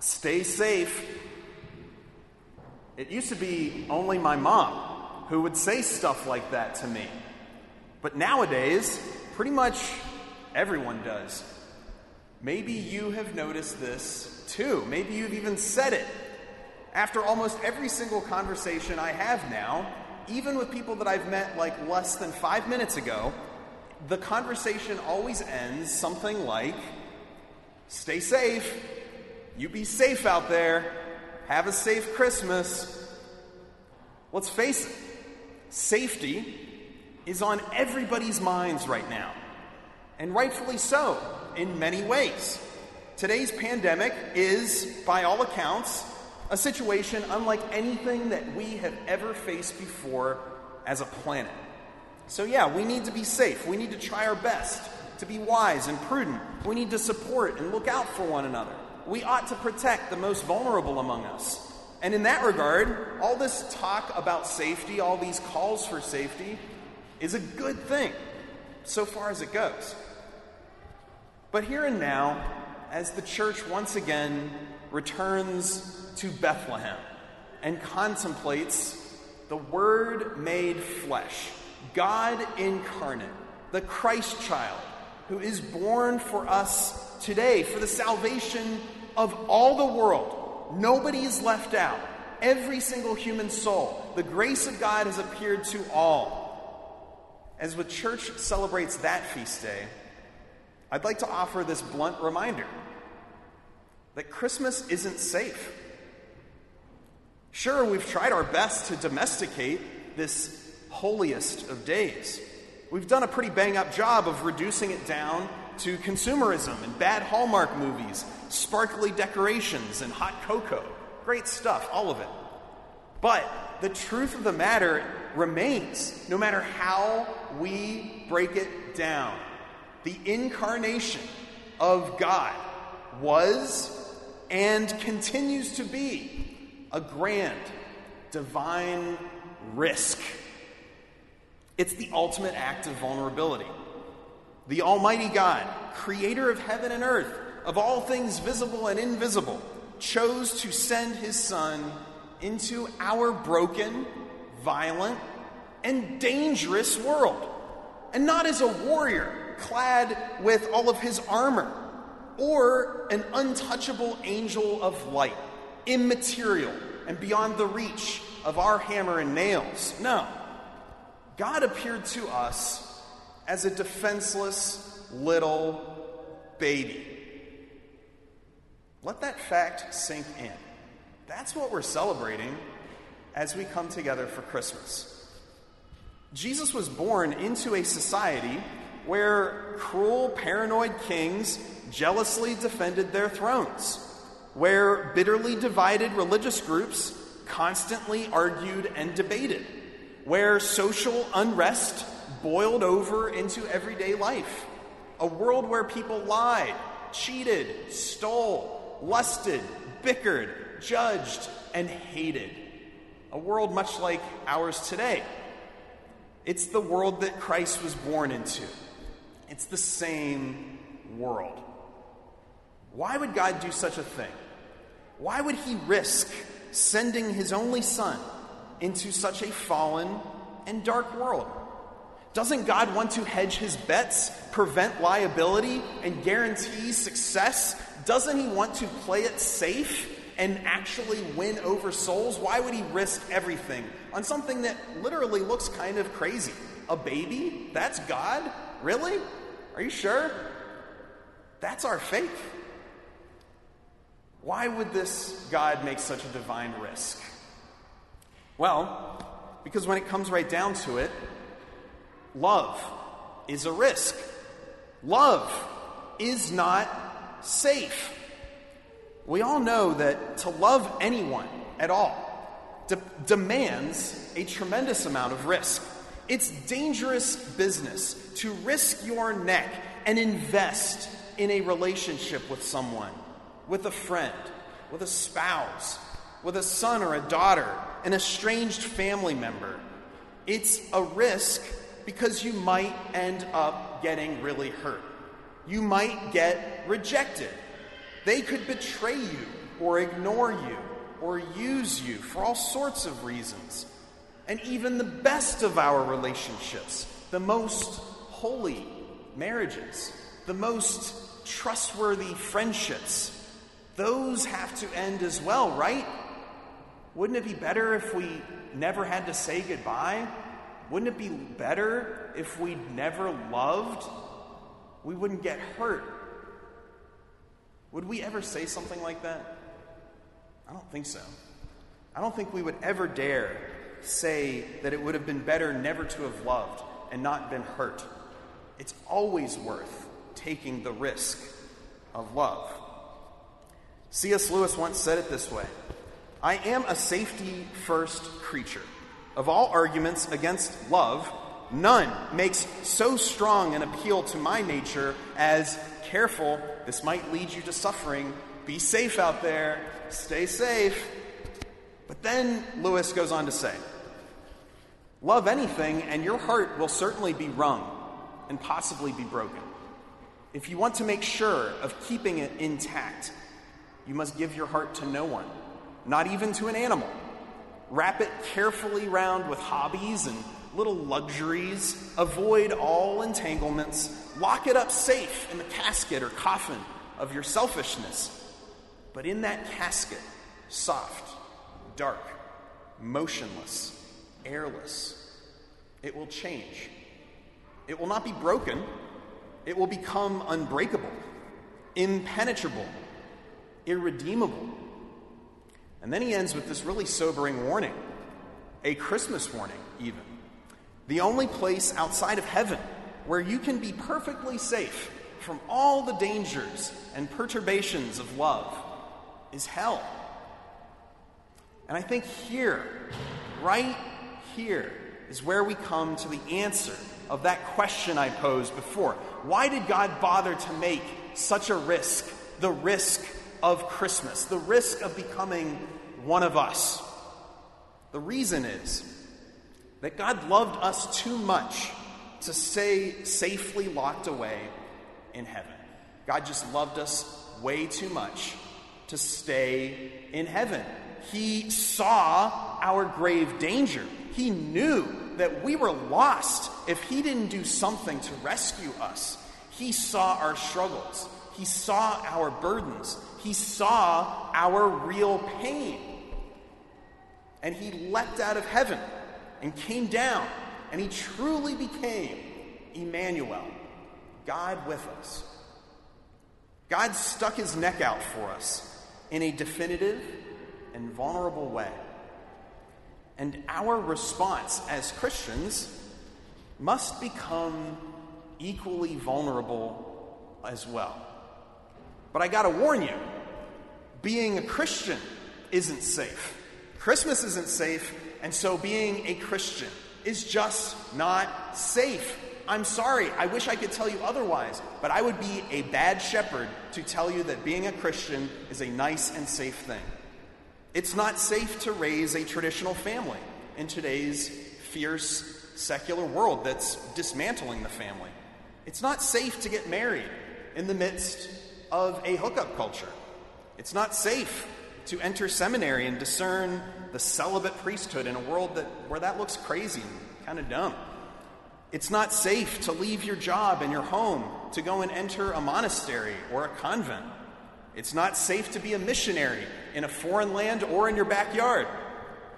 Stay safe. It used to be only my mom who would say stuff like that to me. But nowadays, pretty much everyone does. Maybe you have noticed this too. Maybe you've even said it. After almost every single conversation I have now, even with people that I've met like less than five minutes ago, the conversation always ends something like Stay safe. You be safe out there. Have a safe Christmas. Let's face it, safety is on everybody's minds right now, and rightfully so in many ways. Today's pandemic is, by all accounts, a situation unlike anything that we have ever faced before as a planet. So, yeah, we need to be safe. We need to try our best to be wise and prudent. We need to support and look out for one another. We ought to protect the most vulnerable among us. And in that regard, all this talk about safety, all these calls for safety, is a good thing, so far as it goes. But here and now, as the church once again returns to Bethlehem and contemplates the Word made flesh, God incarnate, the Christ child, who is born for us today for the salvation of all the world. Nobody is left out. Every single human soul. The grace of God has appeared to all. As the church celebrates that feast day, I'd like to offer this blunt reminder that Christmas isn't safe. Sure, we've tried our best to domesticate this holiest of days. We've done a pretty bang up job of reducing it down to consumerism and bad Hallmark movies, sparkly decorations, and hot cocoa. Great stuff, all of it. But the truth of the matter remains, no matter how we break it down. The incarnation of God was and continues to be a grand, divine risk. It's the ultimate act of vulnerability. The Almighty God, creator of heaven and earth, of all things visible and invisible, chose to send his Son into our broken, violent, and dangerous world. And not as a warrior clad with all of his armor, or an untouchable angel of light, immaterial and beyond the reach of our hammer and nails. No. God appeared to us as a defenseless little baby. Let that fact sink in. That's what we're celebrating as we come together for Christmas. Jesus was born into a society where cruel, paranoid kings jealously defended their thrones, where bitterly divided religious groups constantly argued and debated where social unrest boiled over into everyday life. A world where people lied, cheated, stole, lusted, bickered, judged, and hated. A world much like ours today. It's the world that Christ was born into. It's the same world. Why would God do such a thing? Why would He risk sending His only Son into such a fallen and dark world? Doesn't God want to hedge his bets, prevent liability, and guarantee success? Doesn't he want to play it safe and actually win over souls? Why would he risk everything on something that literally looks kind of crazy? A baby? That's God? Really? Are you sure? That's our faith. Why would this God make such a divine risk? Well, because when it comes right down to it, love is a risk. Love is not safe. We all know that to love anyone at all de- demands a tremendous amount of risk. It's dangerous business to risk your neck and invest in a relationship with someone, with a friend, with a spouse, with a son or a daughter, an estranged family member. It's a risk because you might end up getting really hurt. You might get rejected. They could betray you or ignore you or use you for all sorts of reasons. And even the best of our relationships, the most holy marriages, the most trustworthy friendships, those have to end as well, right? Wouldn't it be better if we never had to say goodbye? Wouldn't it be better if we never loved? We wouldn't get hurt. Would we ever say something like that? I don't think so. I don't think we would ever dare say that it would have been better never to have loved and not been hurt. It's always worth taking the risk of love. C.S. Lewis once said it this way I am a safety first creature. Of all arguments against love, none makes so strong an appeal to my nature as careful, this might lead you to suffering. Be safe out there, stay safe. But then Lewis goes on to say, Love anything, and your heart will certainly be wrung and possibly be broken. If you want to make sure of keeping it intact, you must give your heart to no one, not even to an animal. Wrap it carefully round with hobbies and little luxuries. Avoid all entanglements. Lock it up safe in the casket or coffin of your selfishness. But in that casket, soft, dark, motionless, airless, it will change. It will not be broken, it will become unbreakable, impenetrable, irredeemable. And then he ends with this really sobering warning a Christmas warning, even. The only place outside of heaven where you can be perfectly safe from all the dangers and perturbations of love is hell. And I think here, right here, is where we come to the answer of that question I posed before. Why did God bother to make such a risk, the risk of Christmas, the risk of becoming one of us? The reason is that God loved us too much to stay safely locked away in heaven. God just loved us way too much to stay in heaven. He saw our grave danger. He knew that we were lost if He didn't do something to rescue us. He saw our struggles, He saw our burdens, He saw our real pain. And He leapt out of heaven and came down, and He truly became Emmanuel, God with us. God stuck His neck out for us in a definitive and vulnerable way. And our response as Christians must become equally vulnerable as well. But I got to warn you being a Christian isn't safe. Christmas isn't safe, and so being a Christian is just not safe. I'm sorry, I wish I could tell you otherwise, but I would be a bad shepherd to tell you that being a Christian is a nice and safe thing. It's not safe to raise a traditional family in today's fierce secular world that's dismantling the family. It's not safe to get married in the midst of a hookup culture. It's not safe to enter seminary and discern the celibate priesthood in a world that, where that looks crazy and kind of dumb. It's not safe to leave your job and your home to go and enter a monastery or a convent. It's not safe to be a missionary in a foreign land or in your backyard.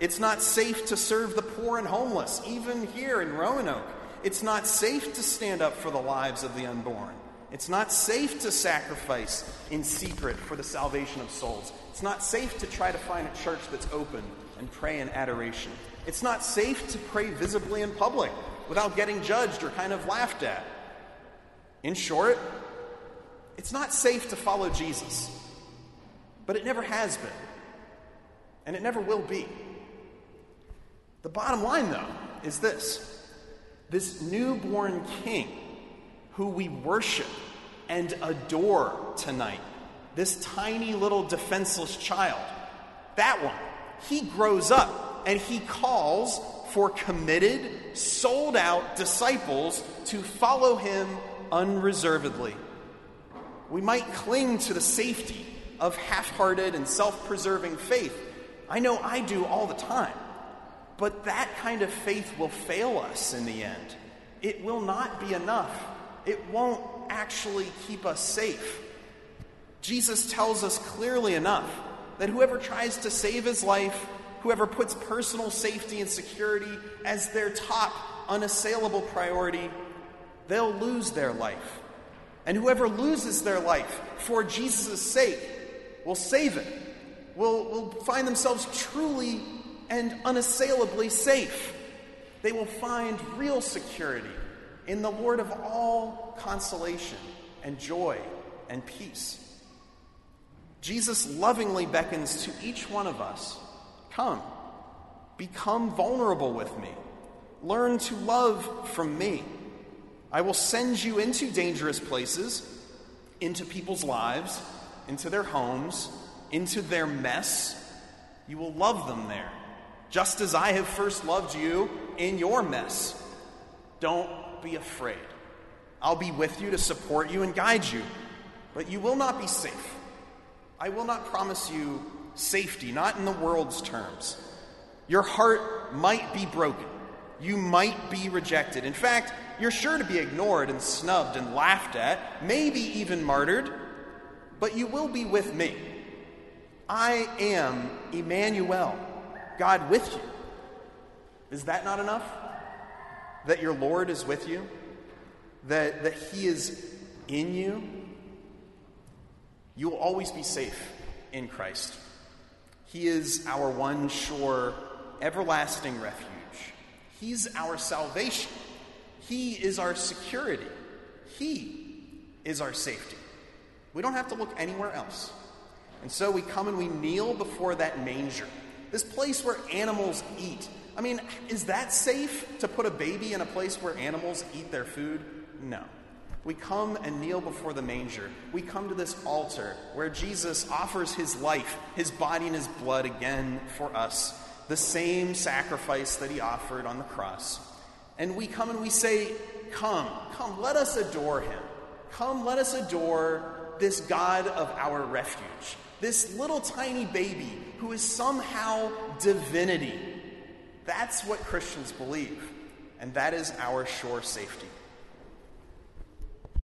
It's not safe to serve the poor and homeless, even here in Roanoke. It's not safe to stand up for the lives of the unborn. It's not safe to sacrifice in secret for the salvation of souls. It's not safe to try to find a church that's open and pray in adoration. It's not safe to pray visibly in public without getting judged or kind of laughed at. In short, it's not safe to follow Jesus, but it never has been, and it never will be. The bottom line, though, is this this newborn king who we worship and adore tonight, this tiny little defenseless child, that one, he grows up and he calls for committed, sold out disciples to follow him unreservedly. We might cling to the safety of half hearted and self preserving faith. I know I do all the time. But that kind of faith will fail us in the end. It will not be enough, it won't actually keep us safe. Jesus tells us clearly enough that whoever tries to save his life, whoever puts personal safety and security as their top unassailable priority, they'll lose their life. And whoever loses their life for Jesus' sake will save it, will, will find themselves truly and unassailably safe. They will find real security in the Lord of all consolation and joy and peace. Jesus lovingly beckons to each one of us come, become vulnerable with me, learn to love from me. I will send you into dangerous places, into people's lives, into their homes, into their mess. You will love them there, just as I have first loved you in your mess. Be afraid. I'll be with you to support you and guide you, but you will not be safe. I will not promise you safety, not in the world's terms. Your heart might be broken. You might be rejected. In fact, you're sure to be ignored and snubbed and laughed at, maybe even martyred, but you will be with me. I am Emmanuel, God with you. Is that not enough? That your Lord is with you? That, that He is in you? You will always be safe in Christ. He is our one sure, everlasting refuge. He's our salvation. He is our security. He is our safety. We don't have to look anywhere else. And so we come and we kneel before that manger, this place where animals eat. I mean, is that safe to put a baby in a place where animals eat their food? No. We come and kneel before the manger. We come to this altar where Jesus offers his life, his body, and his blood again for us, the same sacrifice that he offered on the cross. And we come and we say, Come, come, let us adore him. Come, let us adore this God of our refuge, this little tiny baby who is somehow divinity. That's what Christians believe, and that is our sure safety.